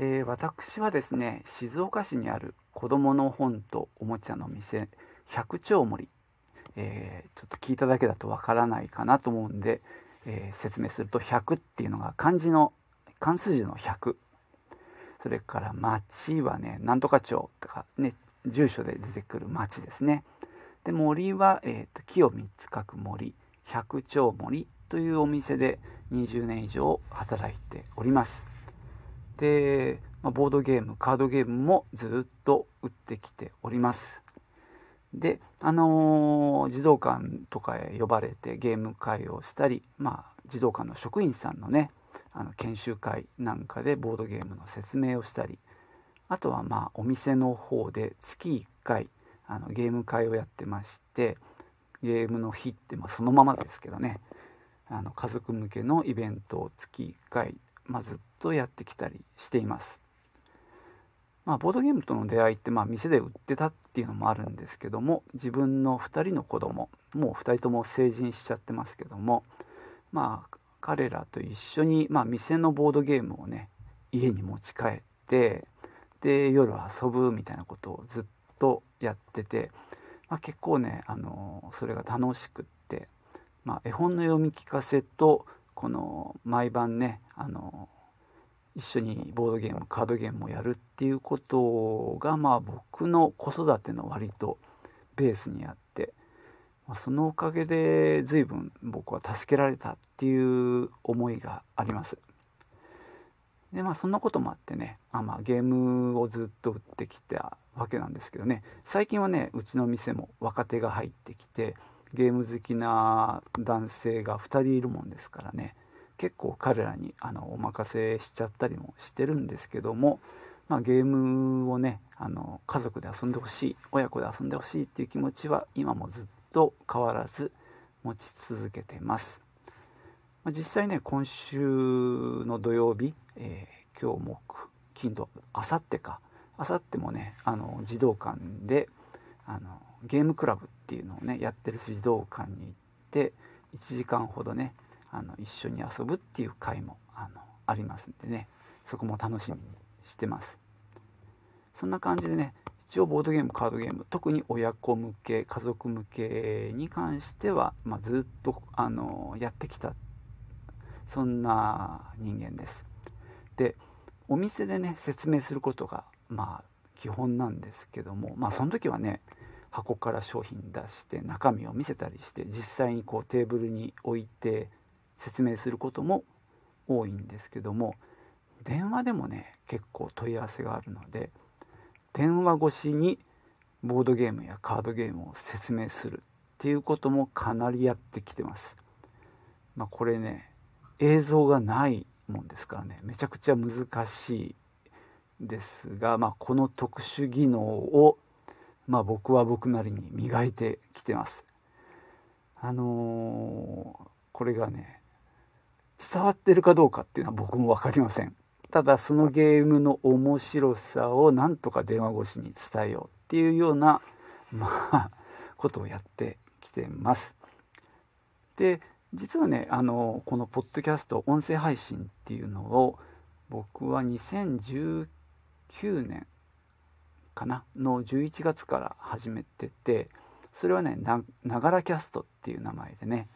えー、私はですね、静岡市にある子供の本とおもちゃの店、百丁森、えー、ちょっと聞いただけだとわからないかなと思うんで、えー、説明すると100っていうのが漢字の漢数字の100それから町はねなんとか町とかね住所で出てくる町ですね。で森は、えーと、木を3つ書く森。百丁森というお店で20年以上働いております。で、まあ、ボードゲームカードゲームもずっと売ってきております。で、あのー、児童館とかへ呼ばれてゲーム会をしたり、まあ、児童館の職員さんのね、あの研修会なんかでボードゲームの説明をしたり、あとはまあお店の方で月1回あのゲーム会をやってまして、ゲームの日ってまあそのままですけどね、あの家族向けのイベントを月1回、まあ、ずっとやってきたりしています。まあ、ボードゲームとの出会いって、まあ、店で売ってたっていうのもあるんですけども自分の2人の子供もう2人とも成人しちゃってますけどもまあ彼らと一緒に、まあ、店のボードゲームをね家に持ち帰ってで夜遊ぶみたいなことをずっとやってて、まあ、結構ね、あのそれが楽しくって、まあ、絵本の読み聞かせとこの毎晩ね、あの一緒にボードゲームカードゲームをやるっていうことがまあ僕の子育ての割とベースにあって、まあ、そのおかげで随分僕は助けられたっていう思いがあります。でまあそんなこともあってねあまあゲームをずっと売ってきたわけなんですけどね最近はねうちの店も若手が入ってきてゲーム好きな男性が2人いるもんですからね。結構彼らにあのお任せしちゃったりもしてるんですけども、まあ、ゲームをねあの家族で遊んでほしい親子で遊んでほしいっていう気持ちは今もずっと変わらず持ち続けてます、まあ、実際ね今週の土曜日、えー、今日木金土あさってか。あさってもねあの児童館であのゲームクラブていうのをねやってる児童館に行って1時間ほどねあの一緒に遊ぶっていう回もあのありますんでね。そこも楽しみにしてます。そんな感じでね一応ボードゲームカードゲーム特に親子向け家族向けに関しては、まあ、ずっとあのやってきたそんな人間です。でお店でね説明することがまあ基本なんですけどもまあその時はね箱から商品出して中身を見せたりして実際にこうテーブルに置いて説明することも多いんですけども電話でもね結構問い合わせがあるので電話越しにボードゲームやカードゲームを説明するっていうこともかなりやってきてます。まあ、これね映像がないもんですからねめちゃくちゃ難しいですが、まあ、この特殊技能を、まあ、僕は僕なりに磨いてきてます。あのー、これがね伝わってるかどうかっていうのは僕も分かりません。ただそのゲームの面白さをなんとか電話越しに伝えようっていうような、まあ、ことをやってきてます。で、実はね、あの、このポッドキャスト、音声配信っていうのを僕は2019年かな？の11月から始めてて、それはね、ながらキャストっていう名前でね、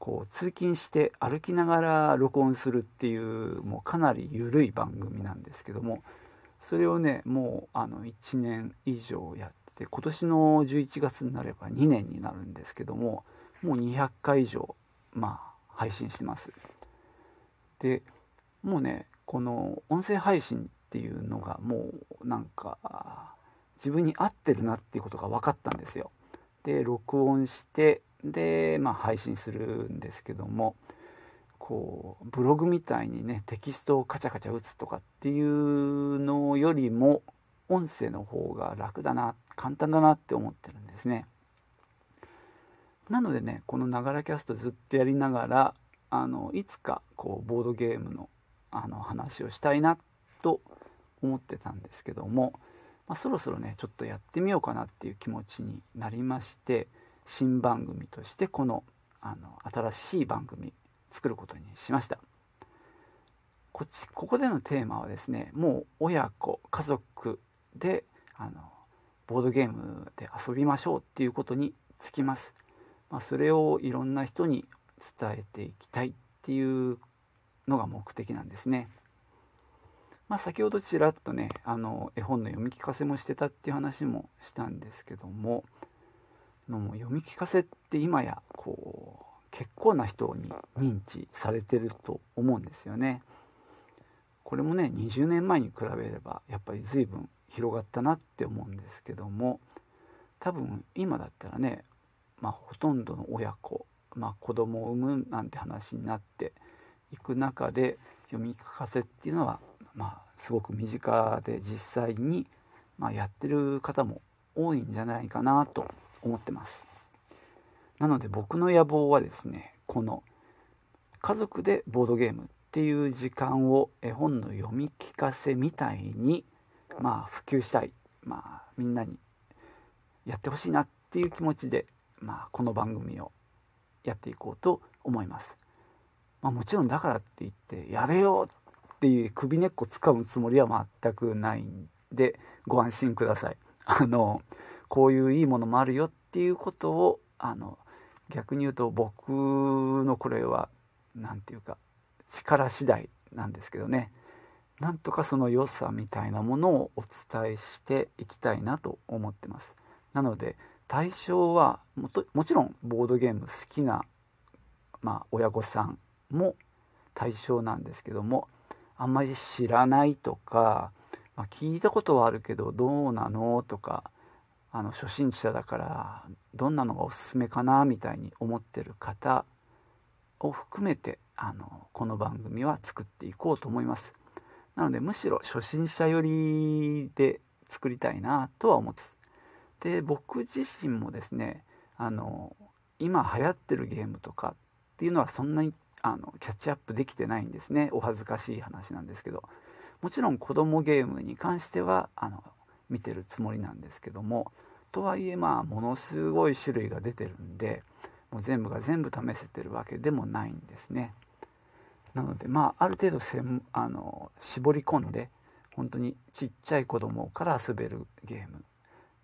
こう通勤して歩きながら録音するっていうもうかなり緩い番組なんですけどもそれをねもうあの1年以上やって今年の11月になれば2年になるんですけどももう200回以上まあ配信してます。でもうねこの音声配信っていうのがもうなんか自分に合ってるなっていうことが分かったんですよ。で録音してで、まあ、配信するんですけどもこうブログみたいにねテキストをカチャカチャ打つとかっていうのよりも音声の方が楽だな簡単だなって思ってるんですね。なのでねこのながらキャストずっとやりながらあのいつかこうボードゲームのあの話をしたいなと思ってたんですけども、まあ、そろそろねちょっとやってみようかなっていう気持ちになりまして新番組としてこのあの新しい番組作ることにしましたこっちここでのテーマはですねもう親子家族であのボードゲームで遊びましょうっていうことにつきます、まあ、それをいろんな人に伝えていきたいっていうのが目的なんですね。まあ、先ほどちらっとねあの絵本の読み聞かせもしてたっていう話もしたんですけどもの読み聞かせって今やこう結構な人に認知されてると思うんですよね。これもね20年前に比べればやっぱり随分広がったなって思うんですけども多分今だったらね、まあ、ほとんどの親子、まあ、子供を産むなんて話になっていく中で読み聞かせっていうのはまあ、すごく身近で実際に、まあ、やってる方も多いんじゃないかなと思ってます。なので僕の野望はですねこの家族でボードゲームっていう時間を絵本の読み聞かせみたいにまあ普及したい、まあ、みんなにやってほしいなっていう気持ちで、まあ、この番組をやっていこうと思います。まあ、もちろんだからって言ってやれよっていう首根っこ掴むつもりは全くないんでご安心ください。あのこういういいものもあるよっていうことをあの逆に言うと僕のこれは何て言うか力次第なんですけどねなんとかその良さみたいなものをお伝えしていきたいなと思ってます。なので対象はもちろんボードゲーム好きな、まあ、親御さんも対象なんですけどもあんまり知らないとか、まあ、聞いたことはあるけどどうなの？とかあの初心者だからどんなのがおすすめかなみたいに思ってる方を含めてあのこの番組は作っていこうと思います。なのでむしろ初心者寄りで作りたいなとは思って。で僕自身もですねあの今流行ってるゲームとかっていうのはそんなにあのキャッチアップできてないんですね。お恥ずかしい話なんですけど。もちろん子供ゲームに関してはあの見てるつもりなんですけども。とはいえまあものすごい種類が出てるんでもう全部が全部試せてるわけでもないんですね。なのでまあある程度せんあの絞り込んで本当にちっちゃい子供から遊べるゲーム。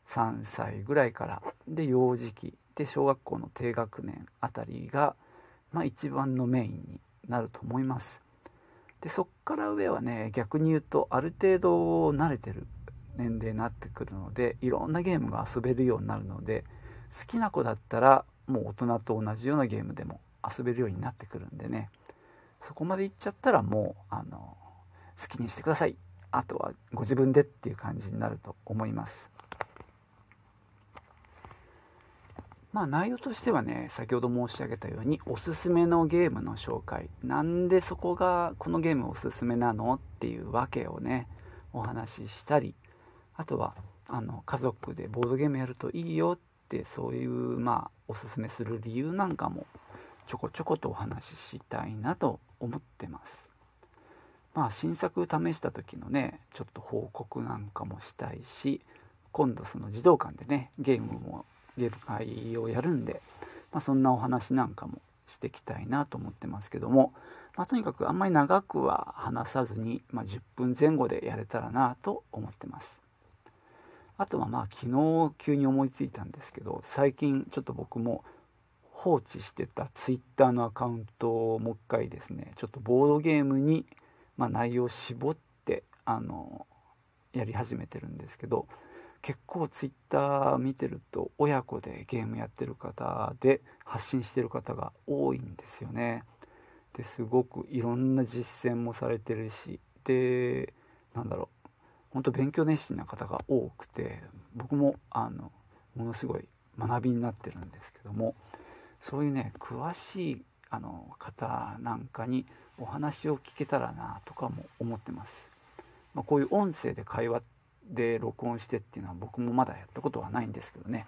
3歳ぐらいから。で幼児期。で小学校の低学年あたりがまあ、一番のメインになると思います。でそっから上はね逆に言うとある程度慣れてる年齢になってくるのでいろんなゲームが遊べるようになるので好きな子だったらもう大人と同じようなゲームでも遊べるようになってくるんでね。そこまでいっちゃったらもうあの好きにしてください。あとはご自分でっていう感じになると思います。まあ内容としてはね、先ほど申し上げたようにおすすめのゲームの紹介。なんでそこがこのゲームおすすめなのっていうわけをね、お話ししたり、あとはあの家族でボードゲームやるといいよってそういうまあおすすめする理由なんかもちょこちょことお話ししたいなと思ってます。まあ新作試した時のね、ちょっと報告なんかもしたいし、今度その児童館でね、ゲームもゲーム会をやるんで、まあ、そんなお話なんかもしていきたいなと思ってますけども、まあ、とにかくあんまり長くは話さずに、まあ、10分前後でやれたらなと思ってます。あとはまあ昨日急に思いついたんですけど最近ちょっと僕も放置してた Twitter のアカウントをもう一回ですねちょっとボードゲームに、まあ、内容を絞ってあのやり始めてるんですけど結構ツイッター見てると親子でゲームやってる方で発信してる方が多いんですよね。ですごくいろんな実践もされてるしでなんだろう本当勉強熱心な方が多くて僕もあのものすごい学びになってるんですけどもそういうね詳しいあの方なんかにお話を聞けたらなとかも思ってます。まあ、こういう音声で会話で録音してっていうのは僕もまだやったことはないんですけどね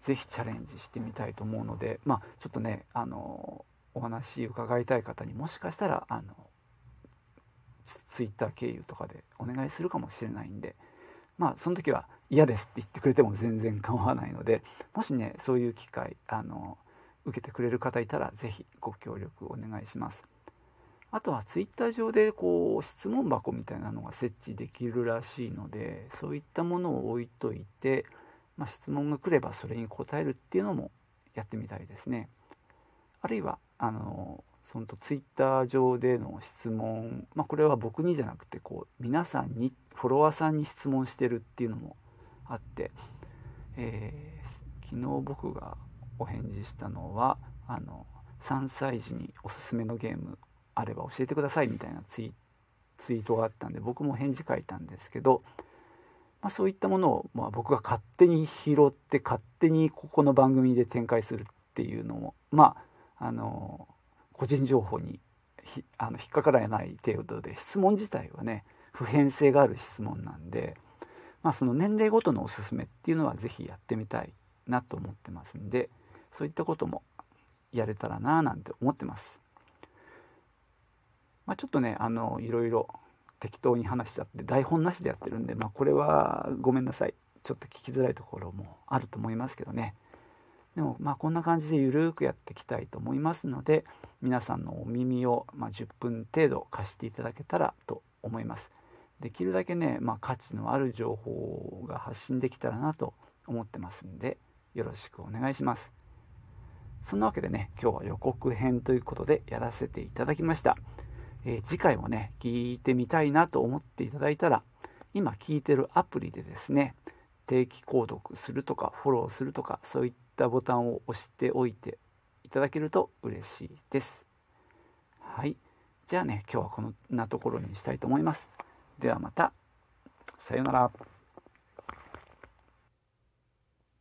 是非チャレンジしてみたいと思うのでまあちょっとねあのお話伺いたい方にもしかしたらあの Twitter 経由とかでお願いするかもしれないんでまあその時は嫌ですって言ってくれても全然構わないのでもしねそういう機会あの受けてくれる方いたら是非ご協力お願いします。あとはツイッター上でこう質問箱みたいなのが設置できるらしいのでそういったものを置いといて、まあ、質問が来ればそれに答えるっていうのもやってみたいですね。あるいはあのそのとツイッター上での質問、まあ、これは僕にじゃなくてこう皆さんにフォロワーさんに質問してるっていうのもあって、えー、昨日僕がお返事したのはあの3歳児におすすめのゲームあれば教えてくださいみたいなツイツイートがあったんで僕も返事書いたんですけど、まあ、そういったものを、まあ、僕が勝手に拾って勝手にここの番組で展開するっていうのもまああの個人情報にひあの引っかからない程度で質問自体はね普遍性がある質問なんで、まあ、その年齢ごとのおすすめっていうのは是非やってみたいなと思ってますんでそういったこともやれたらなぁなんて思ってます。まあ、ちょっとねあのいろいろ適当に話しちゃって台本なしでやってるんで、まあ、これはごめんなさい。ちょっと聞きづらいところもあると思いますけどね。でもまあこんな感じでゆるーくやっていきたいと思いますので皆さんのお耳を、ま10分程度貸していただけたらと思います。できるだけね、まあ、価値のある情報が発信できたらなと思ってますんでよろしくお願いします。そんなわけでね今日は予告編ということでやらせていただきました。えー、次回もね、聞いてみたいなと思っていただいたら、今聞いてるアプリでですね、定期購読するとか、フォローするとか、そういったボタンを押しておいていただけると嬉しいです。はい。じゃあね、今日はこんなところにしたいと思います。ではまた。さようなら。